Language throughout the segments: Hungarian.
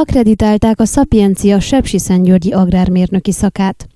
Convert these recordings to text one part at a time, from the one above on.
Akreditálták a Szapiencia Sepsiszentgyörgyi agrármérnöki szakát.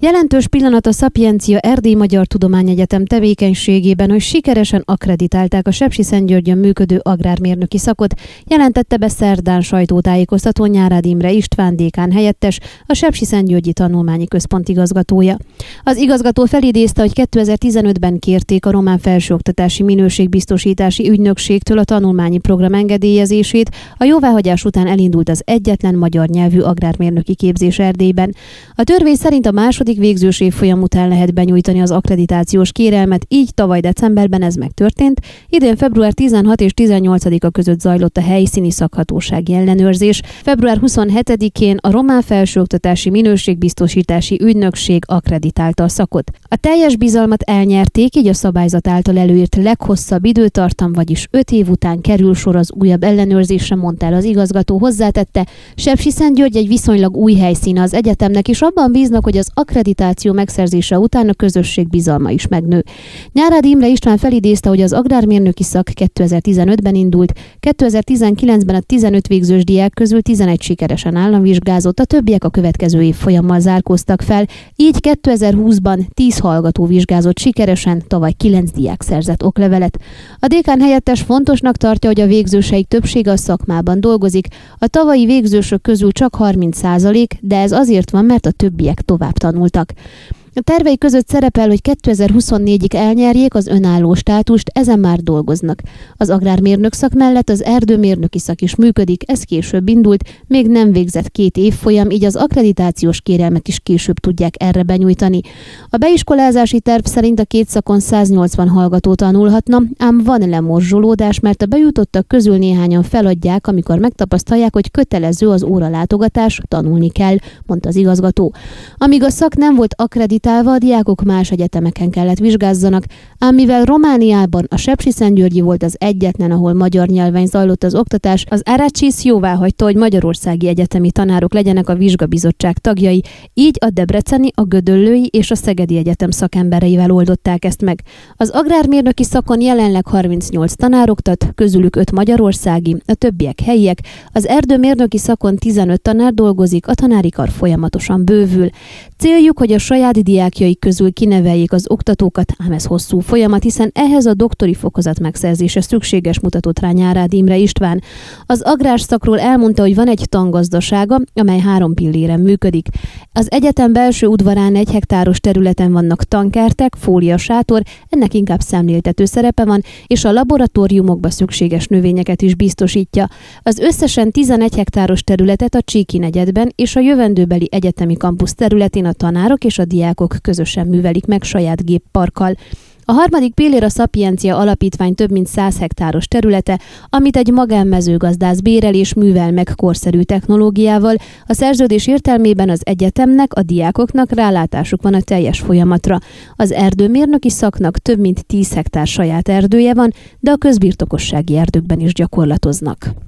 Jelentős pillanat a Szapiencia Erdély Magyar Tudományegyetem tevékenységében, hogy sikeresen akreditálták a Sepsiszentgyörgyön működő agrármérnöki szakot, jelentette be szerdán sajtótájékoztató Nyárád Imre István dékán helyettes, a Sepsiszentgyörgyi Tanulmányi Központ igazgatója. Az igazgató felidézte, hogy 2015-ben kérték a Román Felsőoktatási Minőségbiztosítási Ügynökségtől a tanulmányi program engedélyezését, a jóváhagyás után elindult az egyetlen magyar nyelvű agrármérnöki képzés Erdélyben. A törvény szerint a második végzős évfolyam után lehet benyújtani az akkreditációs kérelmet, így tavaly decemberben ez megtörtént. Idén február 16 és 18-a között zajlott a helyszíni szakhatósági ellenőrzés. Február 27-én a Román Felsőoktatási Minőségbiztosítási Ügynökség akkreditálta a szakot. A teljes bizalmat elnyerték, így a szabályzat által előírt leghosszabb időtartam, vagyis 5 év után kerül sor az újabb ellenőrzésre, mondta el az igazgató, hozzátette. Sepsi György egy viszonylag új helyszíne az egyetemnek, és abban bíznak, hogy az akkreditáció megszerzése után a közösség bizalma is megnő. Nyárád Imre István felidézte, hogy az agrármérnöki szak 2015-ben indult, 2019-ben a 15 végzős diák közül 11 sikeresen államvizsgázott, a többiek a következő év folyammal zárkóztak fel, így 2020-ban 10 hallgató vizsgázott sikeresen, tavaly 9 diák szerzett oklevelet. A dékán helyettes fontosnak tartja, hogy a végzőseik többsége a szakmában dolgozik, a tavalyi végzősök közül csak 30 százalék, de ez azért van, mert a többiek tovább tanultak. A tervei között szerepel, hogy 2024-ig elnyerjék az önálló státust, ezen már dolgoznak. Az agrármérnök szak mellett az erdőmérnöki szak is működik, ez később indult, még nem végzett két évfolyam, így az akkreditációs kérelmet is később tudják erre benyújtani. A beiskolázási terv szerint a két szakon 180 hallgató tanulhatna, ám van lemorzsolódás, mert a bejutottak közül néhányan feladják, amikor megtapasztalják, hogy kötelező az óralátogatás, tanulni kell, mondta az igazgató. Amíg a szak nem volt akkreditált, limitálva a diákok más egyetemeken kellett vizsgázzanak, ám mivel Romániában a Sepsiszentgyörgyi volt az egyetlen, ahol magyar nyelven zajlott az oktatás, az Erecsis jóvá hagyta, hogy magyarországi egyetemi tanárok legyenek a vizsgabizottság tagjai, így a Debreceni, a Gödöllői és a Szegedi Egyetem szakembereivel oldották ezt meg. Az agrármérnöki szakon jelenleg 38 tanár oktat, közülük 5 magyarországi, a többiek helyiek, az erdőmérnöki szakon 15 tanár dolgozik, a tanári kar folyamatosan bővül. Céljuk, hogy a saját diákjai közül kineveljék az oktatókat, ám ez hosszú folyamat, hiszen ehhez a doktori fokozat megszerzése szükséges mutatott rá Nyárád Imre István. Az agrárszakról elmondta, hogy van egy tangazdasága, amely három pilléren működik. Az egyetem belső udvarán egy hektáros területen vannak tankertek, fóliasátor, ennek inkább szemléltető szerepe van, és a laboratóriumokba szükséges növényeket is biztosítja. Az összesen 11 hektáros területet a Csíki negyedben és a jövendőbeli egyetemi kampusz területén a tanárok és a diákok diákok közösen művelik meg saját gépparkkal. A harmadik pillér a Szapiencia Alapítvány több mint 100 hektáros területe, amit egy magánmezőgazdász bérel és művel meg korszerű technológiával. A szerződés értelmében az egyetemnek, a diákoknak rálátásuk van a teljes folyamatra. Az erdőmérnöki szaknak több mint 10 hektár saját erdője van, de a közbirtokossági erdőkben is gyakorlatoznak.